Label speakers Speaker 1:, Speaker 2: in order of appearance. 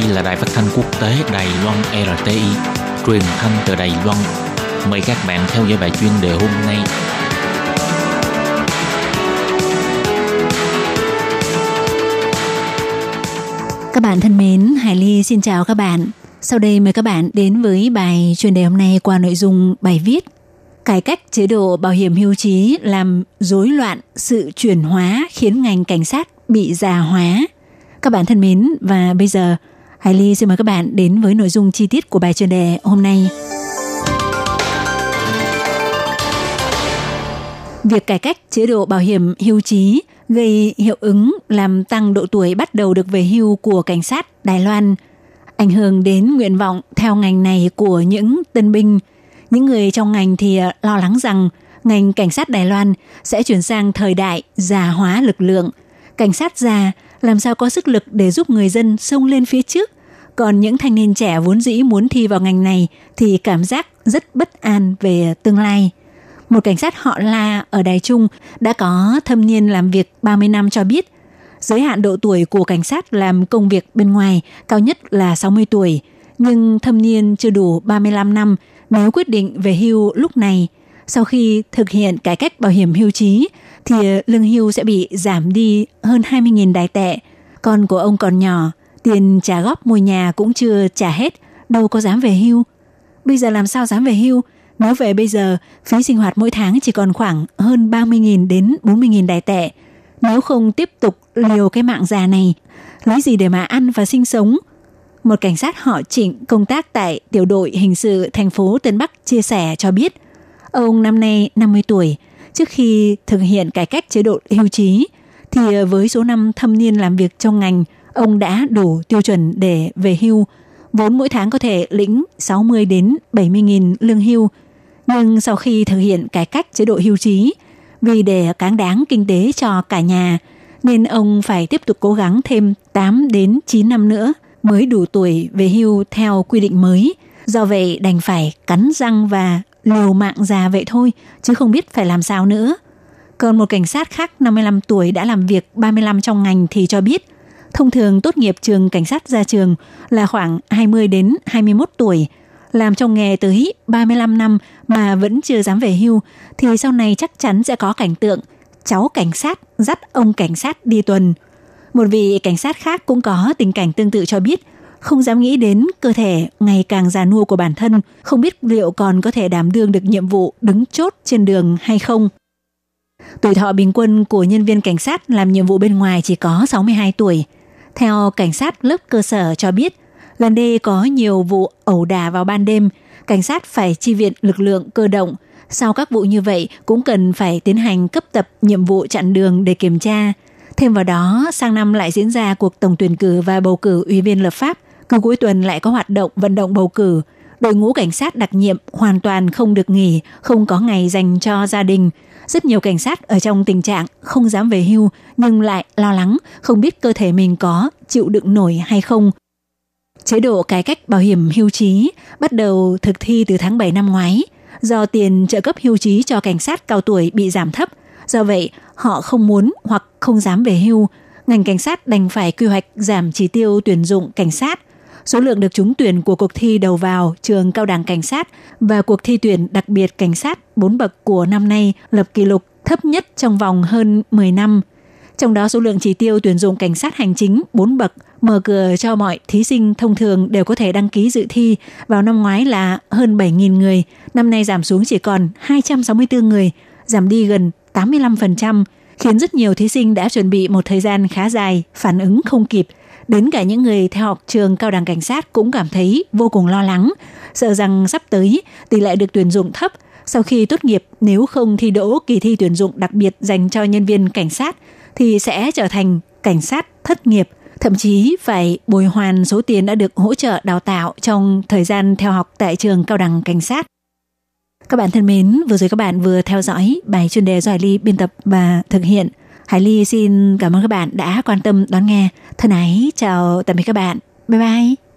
Speaker 1: Đây là đài phát thanh quốc tế Đài Loan RTI, truyền thanh từ Đài Loan. Mời các bạn theo dõi bài chuyên đề hôm nay.
Speaker 2: Các bạn thân mến, Hải Ly xin chào các bạn. Sau đây mời các bạn đến với bài chuyên đề hôm nay qua nội dung bài viết Cải cách chế độ bảo hiểm hưu trí làm rối loạn sự chuyển hóa khiến ngành cảnh sát bị già hóa. Các bạn thân mến, và bây giờ Hải Ly xin mời các bạn đến với nội dung chi tiết của bài chuyên đề hôm nay. Việc cải cách chế độ bảo hiểm hưu trí gây hiệu ứng làm tăng độ tuổi bắt đầu được về hưu của cảnh sát Đài Loan, ảnh hưởng đến nguyện vọng theo ngành này của những tân binh. Những người trong ngành thì lo lắng rằng ngành cảnh sát Đài Loan sẽ chuyển sang thời đại già hóa lực lượng. Cảnh sát già làm sao có sức lực để giúp người dân xông lên phía trước. Còn những thanh niên trẻ vốn dĩ muốn thi vào ngành này thì cảm giác rất bất an về tương lai. Một cảnh sát họ La ở Đài Trung đã có thâm niên làm việc 30 năm cho biết, giới hạn độ tuổi của cảnh sát làm công việc bên ngoài cao nhất là 60 tuổi, nhưng thâm niên chưa đủ 35 năm nếu quyết định về hưu lúc này. Sau khi thực hiện cải cách bảo hiểm hưu trí, thì lương hưu sẽ bị giảm đi hơn 20.000 đài tệ. Con của ông còn nhỏ, tiền trả góp mua nhà cũng chưa trả hết, đâu có dám về hưu. Bây giờ làm sao dám về hưu? Nếu về bây giờ, phí sinh hoạt mỗi tháng chỉ còn khoảng hơn 30.000 đến 40.000 đài tệ. Nếu không tiếp tục liều cái mạng già này, lấy gì để mà ăn và sinh sống? Một cảnh sát họ trịnh công tác tại tiểu đội hình sự thành phố Tân Bắc chia sẻ cho biết, ông năm nay 50 tuổi, trước khi thực hiện cải cách chế độ hưu trí, thì ờ, với số năm thâm niên làm việc trong ngành, ông đã đủ tiêu chuẩn để về hưu, vốn mỗi tháng có thể lĩnh 60 đến 70 nghìn lương hưu. Nhưng sau khi thực hiện cải cách chế độ hưu trí, vì để cáng đáng kinh tế cho cả nhà, nên ông phải tiếp tục cố gắng thêm 8 đến 9 năm nữa mới đủ tuổi về hưu theo quy định mới. Do vậy đành phải cắn răng và liều mạng già vậy thôi, chứ không biết phải làm sao nữa. Còn một cảnh sát khác 55 tuổi đã làm việc 35 trong ngành thì cho biết, thông thường tốt nghiệp trường cảnh sát ra trường là khoảng 20 đến 21 tuổi, làm trong nghề tới 35 năm mà vẫn chưa dám về hưu thì sau này chắc chắn sẽ có cảnh tượng cháu cảnh sát dắt ông cảnh sát đi tuần. Một vị cảnh sát khác cũng có tình cảnh tương tự cho biết không dám nghĩ đến cơ thể ngày càng già nua của bản thân, không biết liệu còn có thể đảm đương được nhiệm vụ đứng chốt trên đường hay không. Tuổi thọ bình quân của nhân viên cảnh sát làm nhiệm vụ bên ngoài chỉ có 62 tuổi. Theo cảnh sát lớp cơ sở cho biết, gần đây có nhiều vụ ẩu đả vào ban đêm, cảnh sát phải chi viện lực lượng cơ động. Sau các vụ như vậy cũng cần phải tiến hành cấp tập nhiệm vụ chặn đường để kiểm tra. Thêm vào đó, sang năm lại diễn ra cuộc tổng tuyển cử và bầu cử ủy viên lập pháp. Cứ cuối tuần lại có hoạt động vận động bầu cử. Đội ngũ cảnh sát đặc nhiệm hoàn toàn không được nghỉ, không có ngày dành cho gia đình. Rất nhiều cảnh sát ở trong tình trạng không dám về hưu nhưng lại lo lắng, không biết cơ thể mình có chịu đựng nổi hay không. Chế độ cải cách bảo hiểm hưu trí bắt đầu thực thi từ tháng 7 năm ngoái. Do tiền trợ cấp hưu trí cho cảnh sát cao tuổi bị giảm thấp, do vậy họ không muốn hoặc không dám về hưu. Ngành cảnh sát đành phải quy hoạch giảm chỉ tiêu tuyển dụng cảnh sát. Số lượng được trúng tuyển của cuộc thi đầu vào trường cao đẳng cảnh sát và cuộc thi tuyển đặc biệt cảnh sát 4 bậc của năm nay lập kỷ lục thấp nhất trong vòng hơn 10 năm. Trong đó số lượng chỉ tiêu tuyển dụng cảnh sát hành chính 4 bậc mở cửa cho mọi thí sinh thông thường đều có thể đăng ký dự thi vào năm ngoái là hơn 7.000 người, năm nay giảm xuống chỉ còn 264 người, giảm đi gần 85%, khiến rất nhiều thí sinh đã chuẩn bị một thời gian khá dài, phản ứng không kịp. Đến cả những người theo học trường cao đẳng cảnh sát cũng cảm thấy vô cùng lo lắng, sợ rằng sắp tới tỷ lệ được tuyển dụng thấp. Sau khi tốt nghiệp, nếu không thi đỗ kỳ thi tuyển dụng đặc biệt dành cho nhân viên cảnh sát, thì sẽ trở thành cảnh sát thất nghiệp thậm chí phải bồi hoàn số tiền đã được hỗ trợ đào tạo trong thời gian theo học tại trường cao đẳng cảnh sát. Các bạn thân mến, vừa rồi các bạn vừa theo dõi bài chuyên đề do Hải Ly biên tập và thực hiện. Hải Ly xin cảm ơn các bạn đã quan tâm đón nghe. Thân ái, chào tạm biệt các bạn. Bye bye.